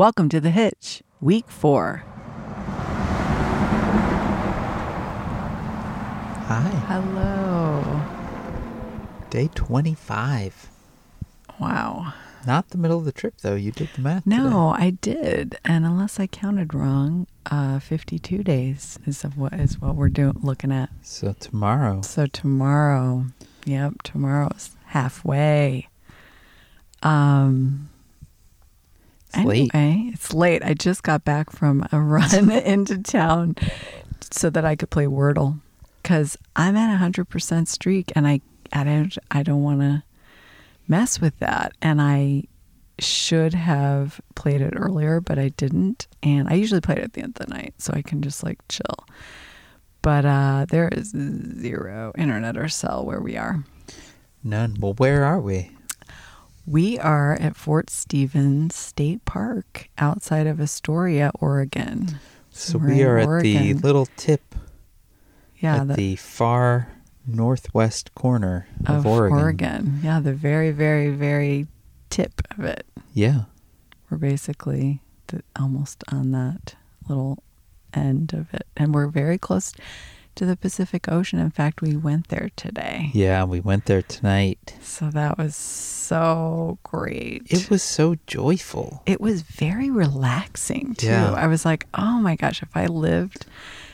Welcome to The Hitch, week four. Hi. Hello. Day 25. Wow. Not the middle of the trip, though. You did the math. No, I did. And unless I counted wrong, uh, 52 days is of what is what we're doing looking at. So tomorrow. So tomorrow, yep, tomorrow's halfway. Um It's late. anyway, it's late. I just got back from a run into town so that I could play Wordle cuz I'm at a 100% streak and I I don't I don't want to mess with that and I should have played it earlier but I didn't and I usually play it at the end of the night so I can just like chill. But uh there is zero internet or cell where we are. None. Well, where are we? We are at Fort Stevens State Park outside of Astoria, Oregon. So we are at the little tip Yeah, at the, the far northwest corner of, of Oregon. Oregon. Yeah, the very, very, very tip of it. Yeah. We're basically the, almost on that little end of it. And we're very close to the Pacific Ocean. In fact, we went there today. Yeah, we went there tonight. So that was so great. It was so joyful. it was very relaxing too. Yeah. I was like, oh my gosh, if I lived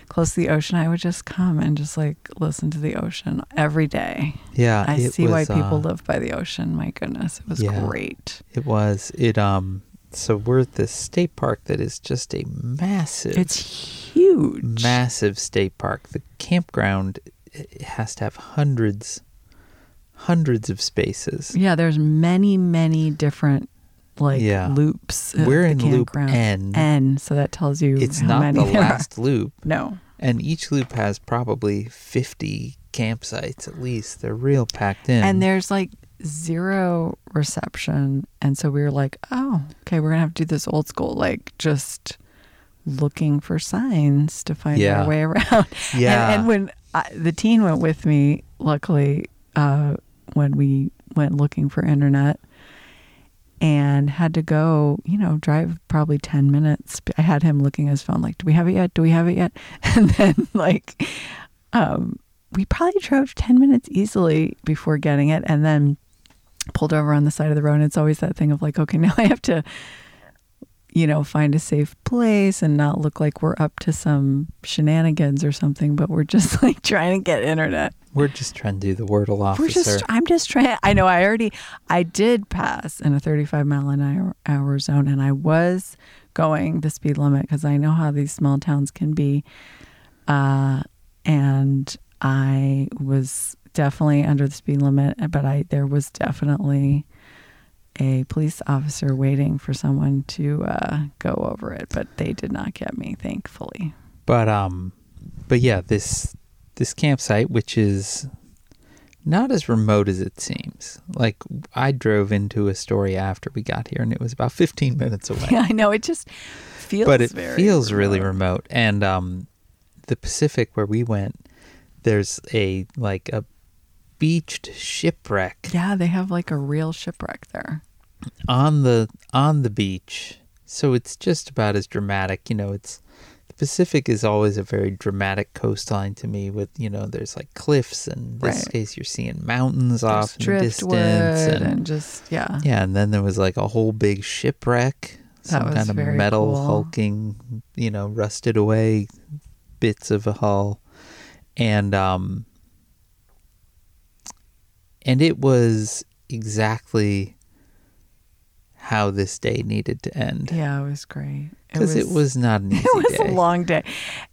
close to the ocean, I would just come and just like listen to the ocean every day. Yeah, I see why people uh, live by the ocean. My goodness, it was Yeah. great. It was. It um. So we're at this state park that is just a massive. It's huge. massive state park. The campground has to have hundreds, hundreds of spaces. yeah, there's many, many different like Yeah. loops. We're in loop campground. N. N, so that tells you It's not many the there are. last loop, No. and each loop has probably fifty campsites at least. They're real packed in. And there's like zero reception. And so we were like, oh, okay, we're going to have to do this old school, like just looking for signs to find Yeah. our way around. Yeah. And, and when I, the teen went with me, luckily, uh, when we went looking for internet and had to go, you know, drive probably 10 minutes. I had him looking at his phone, like, do we have it yet? Do we have it yet? And then, like, um, we probably drove 10 minutes easily before getting it and then pulled over on the side of the road. And it's always that thing of like, okay, now I have to, you know, find a safe place and not look like we're up to some shenanigans or something, but we're just like trying to get internet. we're just trying to do the Wordle officer. We're just, I'm just trying. I know I already, I did pass in a 35 mile an hour, hour zone and I was going the speed limit because I know how these small towns can be. Uh, and I was definitely under the speed limit, but I, there was definitely a police officer waiting for someone to uh, go over it, but they did not get me, thankfully. But um, but yeah, this this campsite, which is not as remote as it seems. Like I drove into Astoria after we got here, and it was about 15 minutes away. Yeah, I know it just feels, but it feels really remote. remote. And um, the Pacific where we went, there's a like a beached shipwreck Yeah, they have like a real shipwreck there. On the on the beach. So it's just about as dramatic, you know, it's the Pacific is always a very dramatic coastline to me with, you know, there's like cliffs and in this Right. case you're seeing mountains off in the distance and, and, just yeah. yeah, and then there was like a whole big shipwreck, some kind of metal cool. hulking, you know, rusted away bits of a hull. And um and it was exactly how this day needed to end. Yeah, it was great. Because it, was not an easy day. it was day. a long day,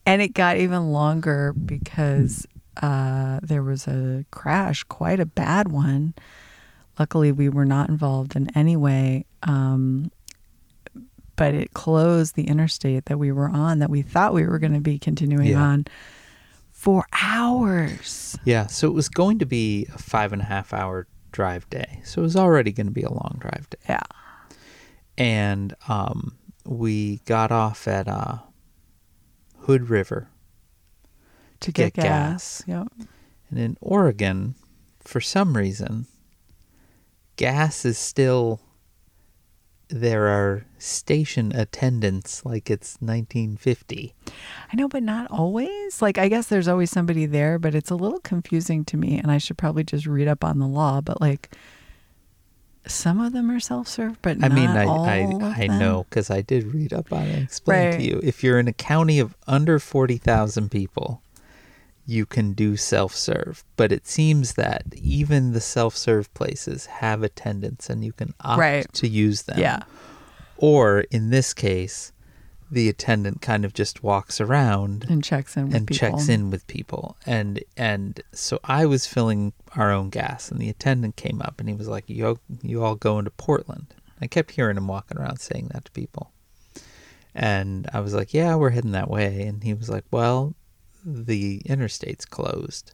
and it got even longer because uh, there was a crash, quite a bad one. Luckily, we were not involved in any way, um, but it closed the interstate that we were on, that we thought we were going to be continuing Yeah. on for hours. Yeah, so it was going to be a five and a half hour drive day. So it was already going to be a long drive day. Yeah, And um, we got off at uh, Hood River. to get get, gas. Yep. And in Oregon, for some reason, gas is still there are station attendants like it's 1950. I know, but not always. Like, I guess there's always somebody there, but it's a little confusing to me. And I should probably just read up on the law. But like, some of them are self-serve, but I not mean, I I, I know because I did read up on it and explain Right. to you. If you're in a county of under 40,000 people, you can do self-serve. But it seems that even the self-serve places have attendants and you can opt Right. to use them. Yeah, Or in this case, the attendant kind of just walks around and checks in with and people. checks in with people. And and so I was filling our own gas and the attendant came up and he was like you you all going to Portland. I kept hearing him walking around saying that to people. And I was like yeah we're heading that way. And he was like well the interstate's closed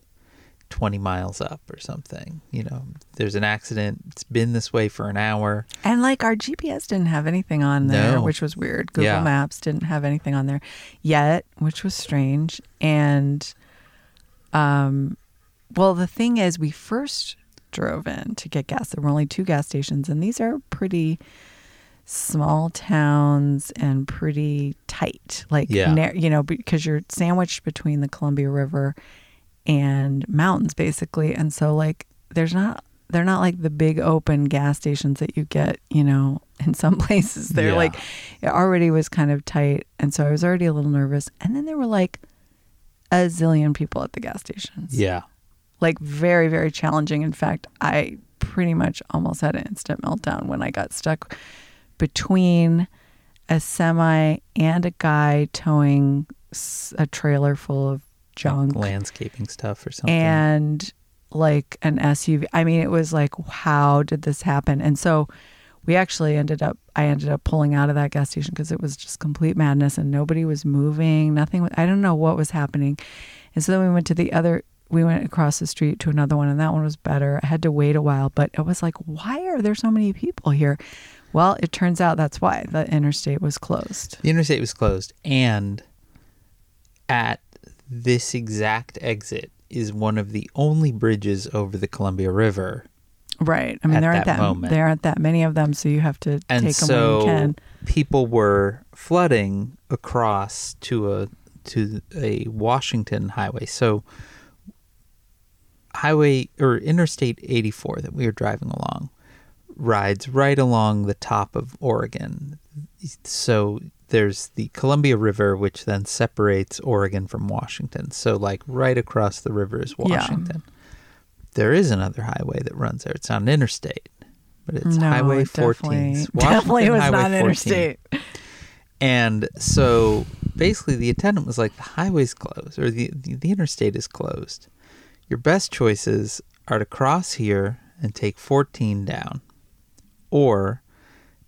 20 miles up or something you know there's an accident it's been this way for an hour And like our GPS didn't have anything on there, No. which was weird. Google Yeah. Maps didn't have anything on there yet, which was strange. And um well, the thing is we first drove in to get gas. There were only two gas stations and these are pretty small towns and pretty tight. Like Yeah. you know, because you're sandwiched between the Columbia River and mountains basically. And so like there's not they're not like the big open gas stations that you get, you know, in some places. They're Yeah. like it already was kind of tight and so I was already a little nervous. And then there were like a zillion people at the gas stations. yeah Like very, very challenging. In fact, I pretty much almost had an instant meltdown when I got stuck between a semi and a guy towing a trailer full of junk landscaping stuff or something and like an SUV. I mean, it was like, how did this happen? And so we actually ended up, I ended up pulling out of that gas station because it was just complete madness and nobody was moving. Nothing, I don't know what was happening. And so then we went to the other, we went across the street to another one and that one was better. I had to wait a while, but it was like, why are there so many people here? Well, it turns out that's why the interstate was closed. The interstate was closed, and at this exact exit is one of the only bridges over the Columbia River. Right. I mean, At there aren't that that, moment. there aren't that many of them, so you have to And take them when you so can. people were flooding across to a to a Washington highway. So highway or interstate 84 that we were driving along rides right along the top of Oregon. So there's the Columbia River which then separates Oregon from Washington. So like right across the river is Yeah. Washington. There is another highway that runs there. It's not an interstate, but it's no, Highway 14. Definitely, was Highway not 14. interstate. And so basically, the attendant was like, the highway's closed, or the, the, the interstate is closed. Your best choices are to cross here and take 14 down, or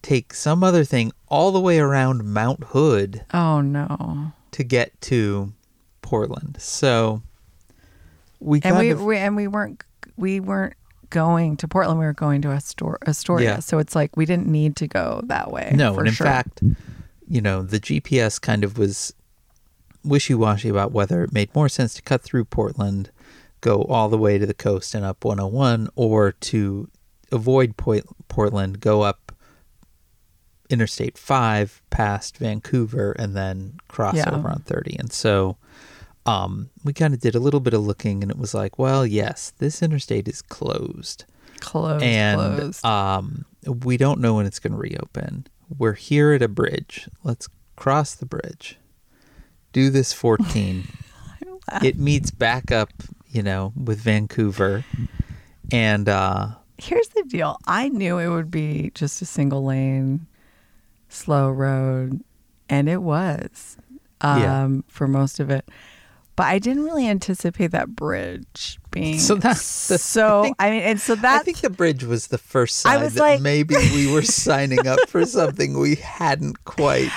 take some other thing all the way around Mount Hood Oh no! to get to Portland. So we And we, of, we and we weren't we weren't going to Portland. We were going to Astor- Astoria. Yeah. So it's like we didn't need to go that way. no, for and in sure. fact, you know, the GPS kind of was wishy washy about whether it made more sense to cut through Portland, go all the way to the coast and up 101, or to avoid Portland, go up Interstate 5 past Vancouver and then cross Yeah. over on 30. And so um, we kind of did a little bit of looking and it was like, well, yes, this interstate is closed closed, and closed. um, we don't know when it's going to reopen. We're here at a bridge. Let's cross the bridge. Do this 14. it meets back up, you know, with Vancouver. And uh, Here's the deal. I knew it would be just a single lane, slow road, and it was um, Yeah. for most of it. But I didn't really anticipate that bridge being So that's the so. thing. I mean, and so that I think the bridge was the first I sign was that like- maybe we were signing up for something we hadn't quite.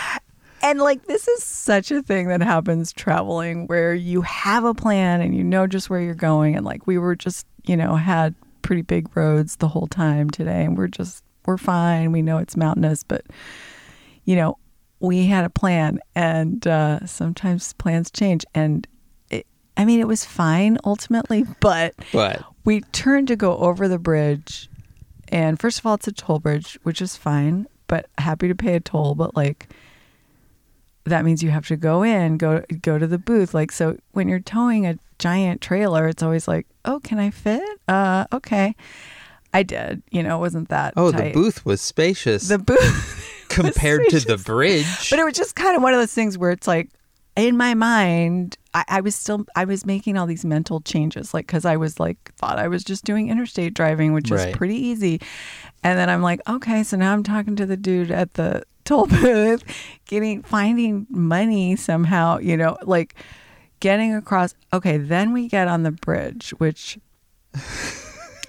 And like this is such a thing that happens traveling where you have a plan and you know just where you're going and like we were just, you know, had pretty big roads the whole time today and we're just we're fine. We know it's mountainous, but you know, we had a plan and uh sometimes plans change and it, I mean it was fine ultimately, but But we turned to go over the bridge and first of all it's a toll bridge which is fine but happy to pay a toll. But like, that means you have to go in, go go to the booth. Like, so when you're towing a giant trailer, it's always like, oh, can I fit? Uh, okay. I did. You know, it wasn't that. Oh, tight. the booth was spacious The booth. compared to the bridge. But it was just kind of one of those things where it's like, in my mind, I, I was still, I was making all these mental changes, like, because I was like, thought I was just doing interstate driving, which Right. is pretty easy. And then I'm like, okay, so now I'm talking to the dude at the toll booth, getting, finding money somehow, you know, like getting across. Okay, then we get on the bridge, which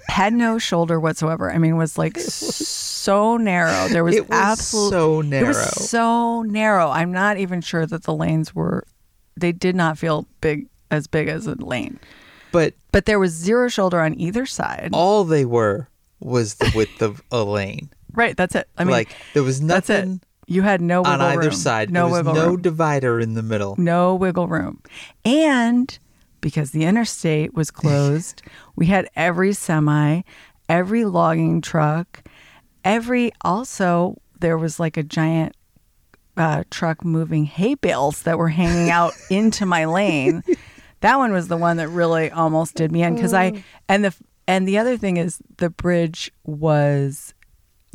had no shoulder whatsoever. I mean, it was like so narrow. There was, was absolutely so narrow. it was so narrow. I'm not even sure that the lanes were. They did not feel big as big as a lane, but but there was zero shoulder on either side. all they were was the width of a lane. right, that's it. I mean, like there was that's it. nothing You had no wiggle on either room. side. No there was wiggle no room. divider in the middle. no wiggle room. And because the interstate was closed, we had every semi, every logging truck, every also there was like a giant uh, truck moving hay bales that were hanging out into my lane. That one was the one that really almost did me in because I and the and the other thing is the bridge was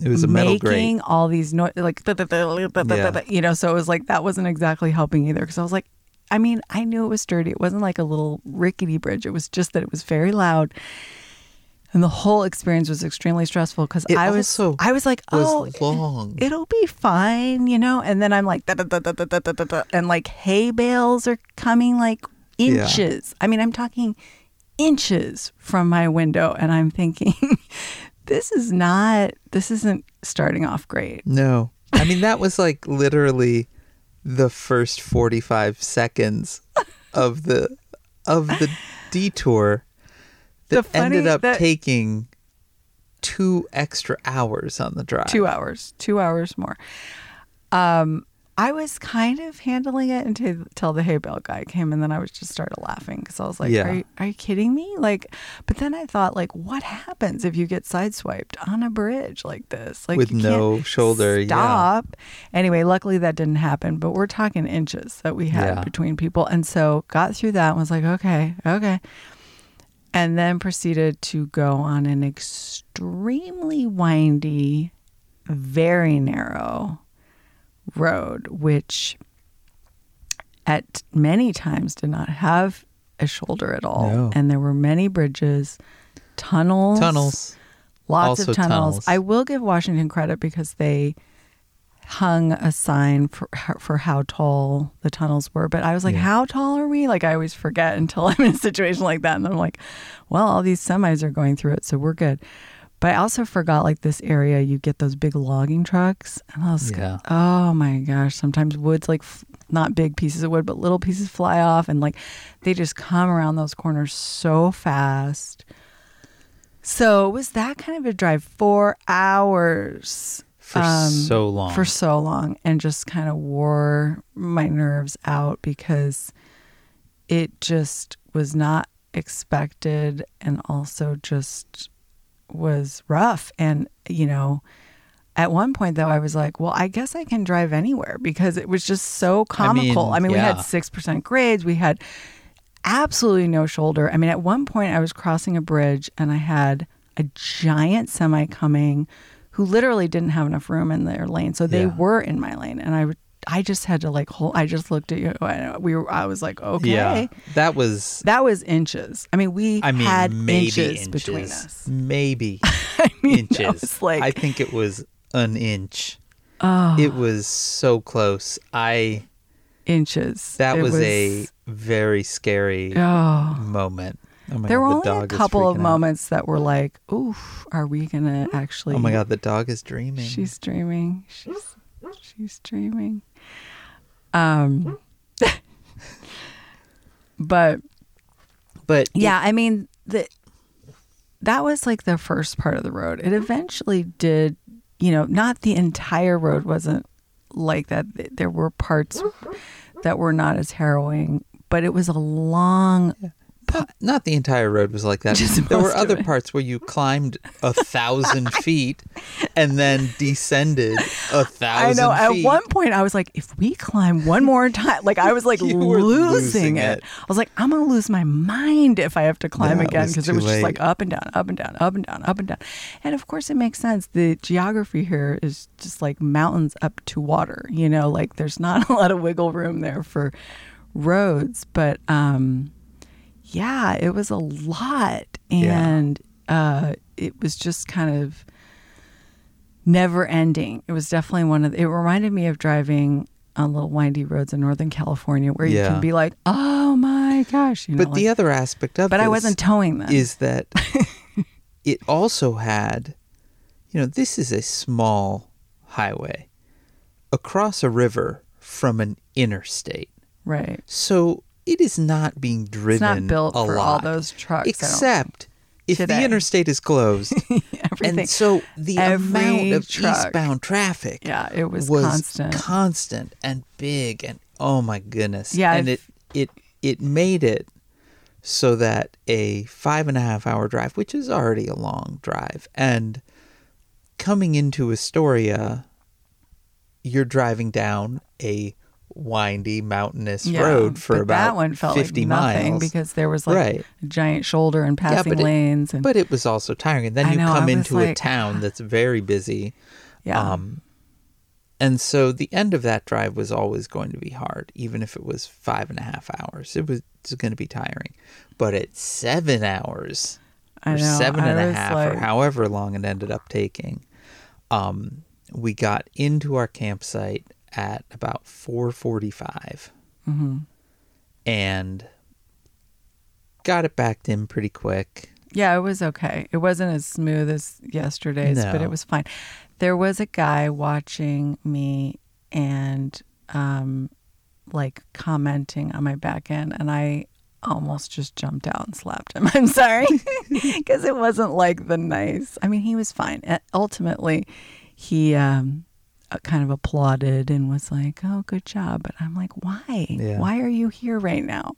It was a metal grate. making all these noise like Yeah. you know so it was like that wasn't exactly helping either because i was like I mean, I knew it was dirty. It wasn't like a little rickety bridge. It was just that it was very loud. And the whole experience was extremely stressful because I was I was like, oh, long. it'll be fine, you know. And then I'm like, da, da, da, da, da, da, da, and like hay bales are coming like inches. Yeah. I mean, I'm talking inches from my window, and I'm thinking, this is not, this isn't starting off great. No, I mean that was like literally the first 45 seconds of the of the detour that funny- ended up that- taking two extra hours on the drive. two hours two hours more um i was kind of handling it until, until the hay bale guy came and then i was just started laughing because i was like Yeah. are, you, are you kidding me like but then i thought like what happens if you get sideswiped on a bridge like this like With no shoulder, yeah. stop anyway luckily that didn't happen but we're talking inches that we had Yeah. between people and so got through that and was like okay okay and then proceeded to go on an extremely windy, very narrow road, which at many times did not have a shoulder at all. No. And there were many bridges, tunnels, Tunnels. lots Also of tunnels. tunnels. I will give Washington credit because they hung a sign for for how tall the tunnels were. But I was like, Yeah. how tall are we? Like I always forget until I'm in a situation like that, and I'm like, well, all these semis are going through it, so we're good. But I also forgot like this area, you get those big logging trucks, and I was, Yeah. oh my gosh, sometimes wood's like f- not big pieces of wood, but little pieces fly off, and like they just come around those corners so fast. So it was that kind of a drive, four hours For um, so long. for so long, and just kind of wore my nerves out because it just was not expected, and also just was rough. And you know, at one point though, I was like, "Well, I guess I can drive anywhere," because it was just so I mean, comical. I mean, we had six percent grades, we had absolutely no shoulder. I mean, at one point I was crossing a bridge and I had a giant semi coming who literally didn't have enough room in their lane. So they Yeah. were in my lane and I I just had to like hold I just looked at you and we were I was like, "Okay." Yeah. That was That was inches. I mean, we I mean had maybe inches, inches, between us. Maybe I mean, inches. was like I think it was an inch. oh, It was so close. I inches. that It was, a very scary oh. moment. Oh my There god, were the only a dog is couple of out. moments that were like, "Oof, are we gonna actually?" Oh my god, the dog is dreaming. She's dreaming. She's she's dreaming. Um but but yeah, I mean the that was like the first part of the road. It eventually did, you know, not the entire road wasn't like that. There were parts that were not as harrowing, but it was a long po- not the entire road was like that. Just there were other it. parts where you climbed a thousand feet and then descended a thousand. I know. At feet. one point, I was like, if we climb one more time, like I was like losing, losing it. it. I was like, I'm gonna lose my mind if I have to climb it again because it too was just like up and down, up and down, up and down, up and down. And of course, it makes sense. The geography here is just like mountains up to water. You know, like there's not a lot of wiggle room there for roads, but um, yeah, it was a lot, Yeah. and uh, it was just kind of never ending. It was definitely one of the, it reminded me of driving on little windy roads in Northern California where you can be like, "Oh my gosh," you know. But the other aspect of but I wasn't towing them. is that it also had, you know, this is a small highway across a river from an interstate. right. So it is not being driven It's not built a for lot. all those trucks. Except if Today. the interstate is closed. everything. and so the amount of truck. eastbound traffic yeah, it was, was constant. constant and big and oh my goodness. Yeah, And it it it made it so that a five and a half hour drive, which is already a long drive, and coming into Astoria, you're driving down a windy mountainous Yeah, road for but about that one felt 50 like nothing miles. because there was like Right. a giant shoulder and Yeah, passing it- lanes and but it was also tiring. And then I you know, come was into a town that's very busy. yeah. Um, and so the end of that drive was always going to be hard, even if it was five and a half hours. It was, going to be tiring. But at seven hours, I or know. seven I and a half, like- or however long it ended up taking, um, we got into our campsite at about 4:45, Mm-hmm. and got it backed in pretty quick. Yeah, it was okay. It wasn't as smooth as yesterday's, but it was fine. There was a guy watching me and um like commenting on my back end and I almost just jumped out and slapped him. I'm sorry. Cuz it wasn't like the nice. I mean, he was fine. Uh, Ultimately, he um kind of applauded and was like, "Oh, good job." But I'm like, "Why? Yeah. Why are you here right now?"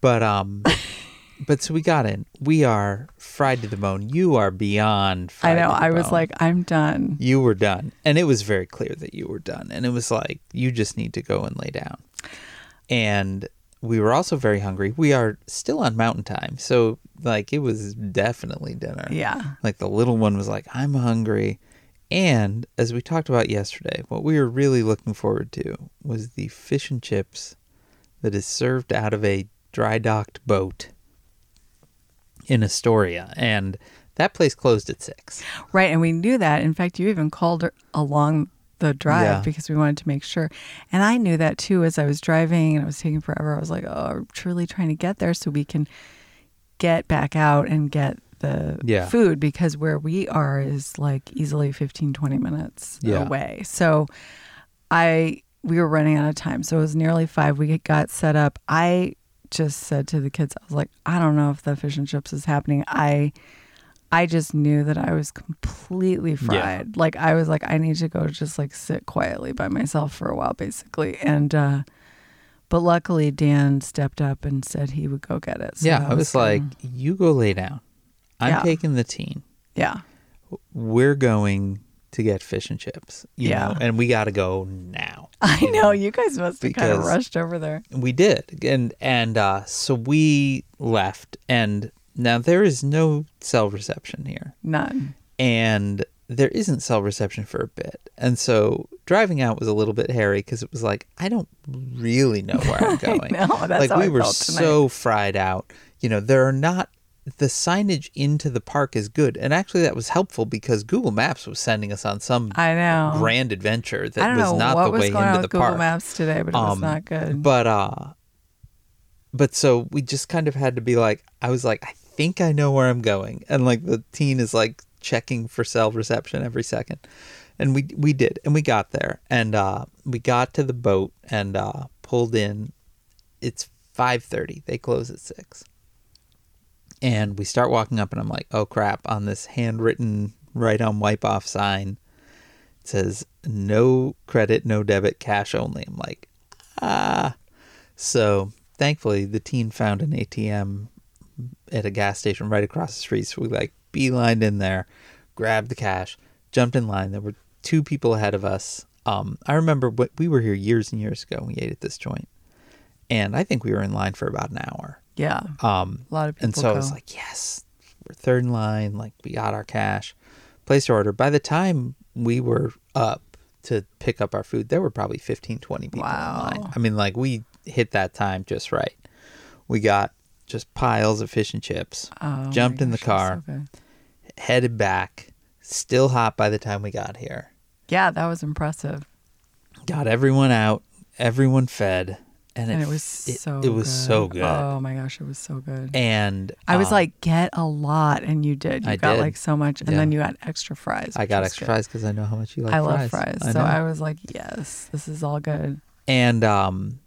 But um, but so we got in. We are fried to the bone. You are beyond. Fried. I know. to the I was bone. like, "I'm done." you were done, and it was very clear that you were done. And it was like you just need to go and lay down. And we were also very hungry. We are still on mountain time, so like it was definitely dinner. Yeah. Like the little one was like, "I'm hungry." And as we talked about yesterday, what we were really looking forward to was the fish and chips that is served out of a dry docked boat in Astoria. And that place closed at six. Right, and we knew that. In fact, you even called along the drive Yeah. because we wanted to make sure. And I knew that too as I was driving and it was taking forever. I was like, "Oh, I'm truly trying to get there so we can get back out and get the Yeah. food because where we are is like easily 15 20 minutes Yeah. away." So I we were running out of time. So it was nearly 5. We got set up. I just said to the kids, I was like, "I don't know if the fish and chips is happening." I I just knew that I was completely fried. Like I was like, I need to go just like sit quietly by myself for a while, basically. And uh but luckily Dan stepped up and said he would go get it. So yeah, I was like, you go lay down. I'm Yeah. taking the teen. Yeah. We're going to get fish and chips. You Yeah. know, and we got to go now. I you know you guys must have kind of rushed over there. We did, and and uh, so we left, and now there is no cell reception here, None. and there isn't cell reception for a bit, and so driving out was a little bit hairy because it was like I don't really know where I'm going. know, that's like we I were so fried out. You know, there are not the signage into the park is good, and actually that was helpful because Google Maps was sending us on some I know. grand adventure that was not the way going into the Google park. Maps today, but it was Um, not good. But uh but so we just kind of had to be like I was like I think I know where I'm going and like the teen is like checking for cell reception every second. And we we did and we got there and uh we got to the boat and uh pulled in it's 5:30. They close at 6. And we start walking up and I'm like, "Oh crap, on this handwritten right on wipe off sign it says no credit, no debit, cash only." I'm like, "Ah." So thankfully the teen found an ATM at a gas station right across the street. So we like beelined in there, grabbed the cash, jumped in line. There were two people ahead of us. Um, I remember what we were here years and years ago. We ate at this joint, and I think we were in line for about an hour. Yeah. Um, A lot of people and so I was like, yes, we're third in line. Like we got our cash, placed our order. By the time we were up to pick up our food, there were probably 15, 20 people Wow. in line. I mean, like we hit that time just right. We got just piles of fish and chips, Oh, jumped in the gosh, car, so headed back, still hot by the time we got here. Yeah, that was impressive. Got everyone out, everyone fed, and, And it, it was it, so it was good. so good. Oh my gosh, it was so good. and I was um, like, get a lot, and you did. You I got did. like so much, and Yeah. then you got extra fries. I got extra good. fries because I know how much you like I fries. love fries, I so. I was like, yes, this is all good. and um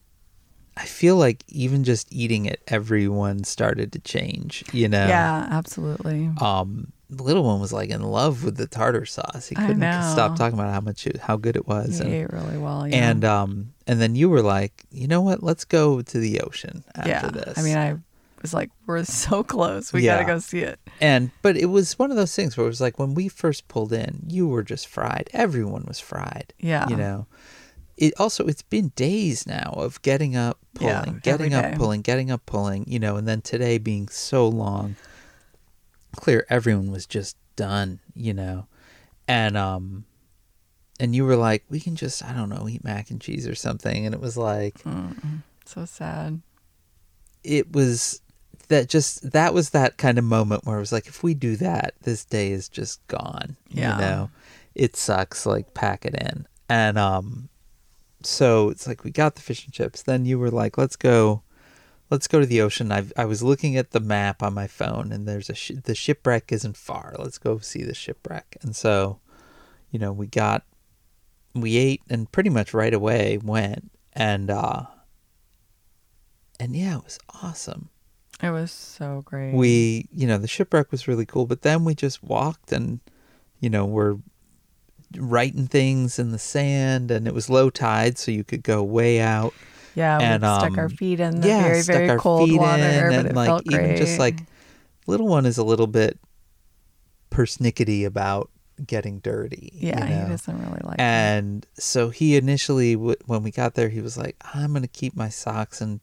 I feel like even just eating it, everyone started to change. You know, Yeah, absolutely. Um, the little one was like in love with the tartar sauce. He couldn't stop talking about how much it, how good it was. He And, ate really well. Yeah. and um, and then you were like, you know what? Let's go to the ocean after yeah, this. I mean, I was like, we're so close. We Yeah. gotta go see it. and but it was one of those things where it was like when we first pulled in, you were just fried. Everyone was fried. Yeah. you know it also it's been days now of getting up pulling every getting up day. pulling getting up pulling you know and then today being so long clear everyone was just done you know? And um and you were like we can just i don't know eat mac and cheese or something. And it was like Mm, so sad. it was that just that was that kind of moment where it was like if we do that this day is just gone Yeah. you know? It sucks like pack it in. And um so it's like we got the fish and chips. Then you were like let's go let's go to the ocean. I i was looking at the map on my phone and there's a sh- the shipwreck isn't far. Let's go see the shipwreck. And so you know we got we ate and pretty much right away went and uh and yeah it was awesome. It was so great. we you know the shipwreck was really cool but then we just walked and you know we're writing things in the sand and it was low tide so you could go way out yeah, we and, stuck our um, feet in the yeah very very cold water, in but and it like felt even just like little one is a little bit persnickety about getting dirty yeah, you know? he doesn't really like. it. And so he initially, w- when we got there, he was like, I'm going to keep my socks and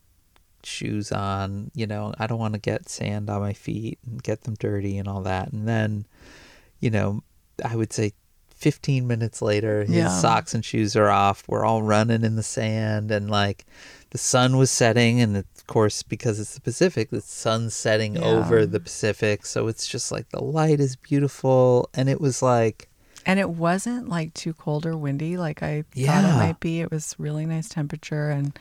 shoes on. You know, I don't want to get sand on my feet and get them dirty and all that. And then, you know, I would say 15 minutes later, his Yeah. socks and shoes are off. We're all running in the sand and like the sun was setting. And of course, because it's the Pacific, the sun's setting Yeah. over the Pacific. So it's just like the light is beautiful. And it was like, And it wasn't like too cold or windy like I thought it might be. It was really nice temperature and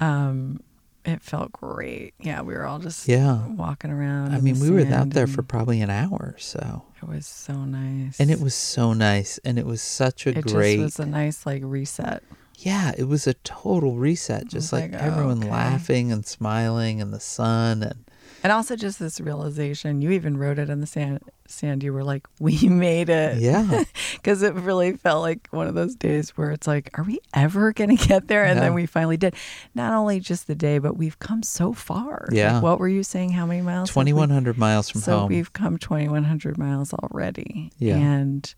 um it felt great. Yeah, we were all just Yeah. walking around. I mean, we were out there for probably an hour or so. it was so nice. And it was so nice. And it was such a it great. just was a nice like reset. yeah, it was a total reset. Just like, like, oh, everyone okay. laughing and smiling and the sun. And And also just this realization, you even wrote it in the sand sand you were like, We made it. yeah, Because it really felt like one of those days where it's like, are we ever going to get there? And Yeah. then we finally did. Not only just the day, but we've come so far. Like, Yeah. what were you saying? How many miles? 2,100 miles from so home. So we've come 2,100 miles already. Yeah. And,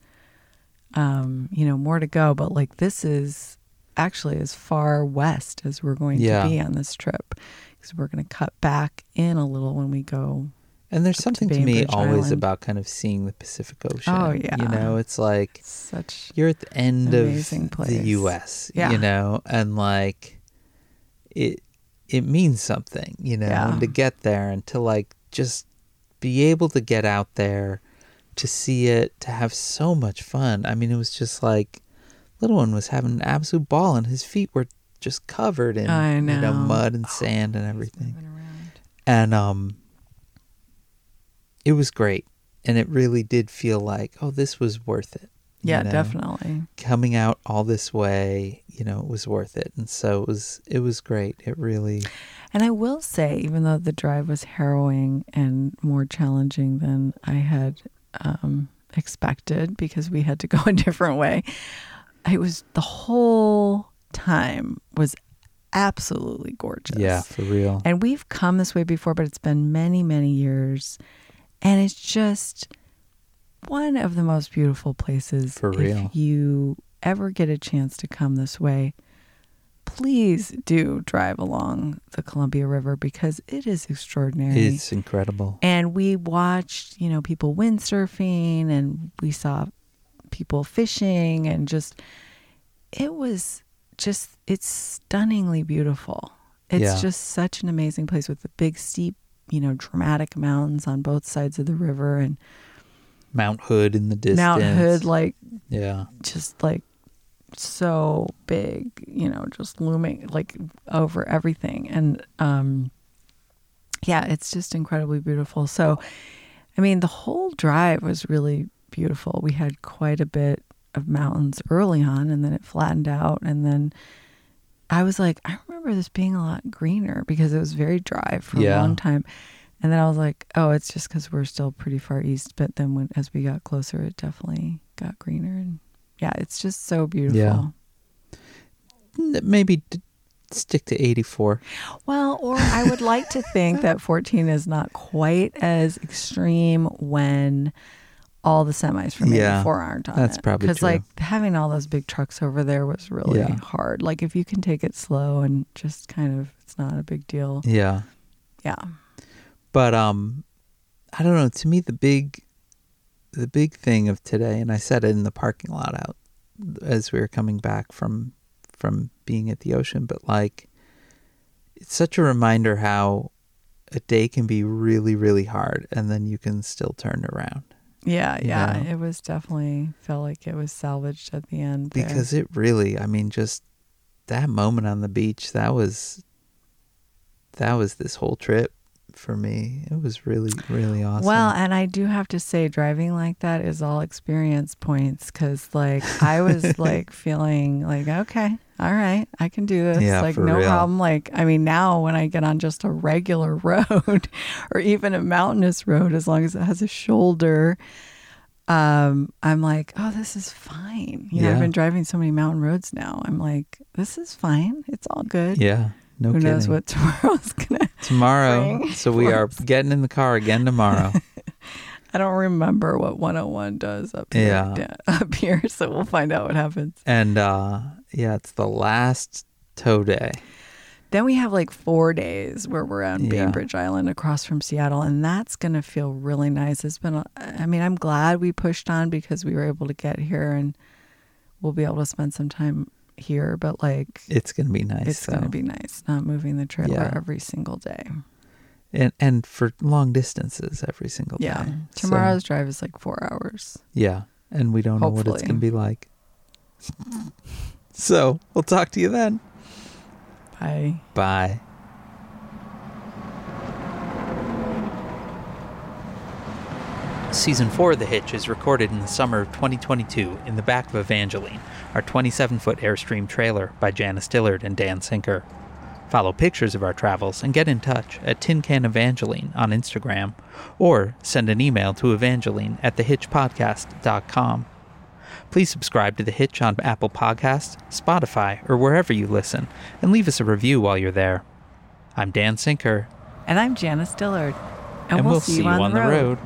um, you know, more to go. But like this is actually as far west as we're going Yeah. to be on this trip. Because we're going to cut back in a little when we go. and there's up to something to me always Island. about kind of seeing the Pacific Ocean. Oh, yeah, You know, it's like Such you're at the end of place. the U.S. Yeah. You know, and like it it means something. You know, Yeah. and to get there and to like just be able to get out there to see it to have so much fun. I mean, it was just like little one was having an absolute ball, and his feet were just covered in you know mud and sand and everything. and um it was great. And it really did feel like oh this was worth it you Yeah, know? definitely. coming out all this way you know it was worth it. And so it was it was great. It really And I will say, even though the drive was harrowing and more challenging than I had um, expected because we had to go a different way, it was the whole time was absolutely gorgeous. Yeah, for real. And we've come this way before, but it's been many, many years. And it's just one of the most beautiful places. For real. If you ever get a chance to come this way, please do drive along the Columbia River because it is extraordinary. It's incredible. And we watched, you know, people windsurfing and we saw people fishing and just, it was just, it's stunningly beautiful. It's Yeah. just such an amazing place with the big, steep, you know, dramatic mountains on both sides of the river and Mount Hood in the distance. Mount Hood, like, Yeah. just like so big, you know, just looming like over everything. And um yeah, it's just incredibly beautiful. So I mean, the whole drive was really beautiful. We had quite a bit of mountains early on and then it flattened out and then I was like, I remember this being a lot greener because it was very dry for Yeah. a long time. And then I was like, oh, it's just because we're still pretty far east. But then when as we got closer, it definitely got greener. And yeah, it's just so beautiful. Yeah. Maybe d- stick to 84. Well, or I would like to think that 14 is not quite as extreme when all the semis from Yeah, 84 aren't on that's it. probably Because like having all those big trucks over there was really Yeah. hard. Like if you can take it slow and just kind of, it's not a big deal. Yeah. Yeah. But um I don't know, to me the big the big thing of today and I said it in the parking lot out as we were coming back from from being at the ocean, but like it's such a reminder how a day can be really really hard and then you can still turn around. Yeah. Yeah. Yeah. It was definitely felt like it was salvaged at the end. there. because it really i mean just that moment on the beach that was that was this whole trip for me it was really really awesome Well, and I do have to say, driving like that is all experience points because, like, I was like feeling like, okay, all right, I can do this. Yeah, like, no real. problem. Like, I mean, now when I get on just a regular road or even a mountainous road, as long as it has a shoulder, um, I'm like, oh, this is fine. You know, I've been driving so many mountain roads now. I'm like, this is fine. It's all good. yeah no Who kidding knows what tomorrow's gonna tomorrow bring so we are getting in the car again tomorrow I don't remember what 101 does up here. Yeah. up here, so we'll find out what happens. and uh yeah it's the last tow day Then we have like four days where we're on Yeah. Bainbridge Island across from Seattle, and that's going to feel really nice. It's been, a, I mean, I'm glad we pushed on because we were able to get here and we'll be able to spend some time here, but like, it's gonna be nice it's to be nice not moving the trailer Yeah. every single day. and and for long distances every single Yeah. So, Tomorrow's drive is like four hours. yeah and we don't know what it's gonna be like so we'll talk to you then Bye. Bye. Season 4 of The Hitch is recorded in the summer of 2022 in the back of Evangeline, our 27 foot Airstream trailer by Janice Dillard and Dan Sinker. Follow pictures of our travels and get in touch at Tin Can Evangeline on Instagram or send an email to evangeline at thehitchpodcast.com. Please subscribe to The Hitch on Apple Podcasts, Spotify, or wherever you listen, and leave us a review while you're there. I'm Dan Sinker, And I'm Janice Dillard. and, we'll, see you on, the road.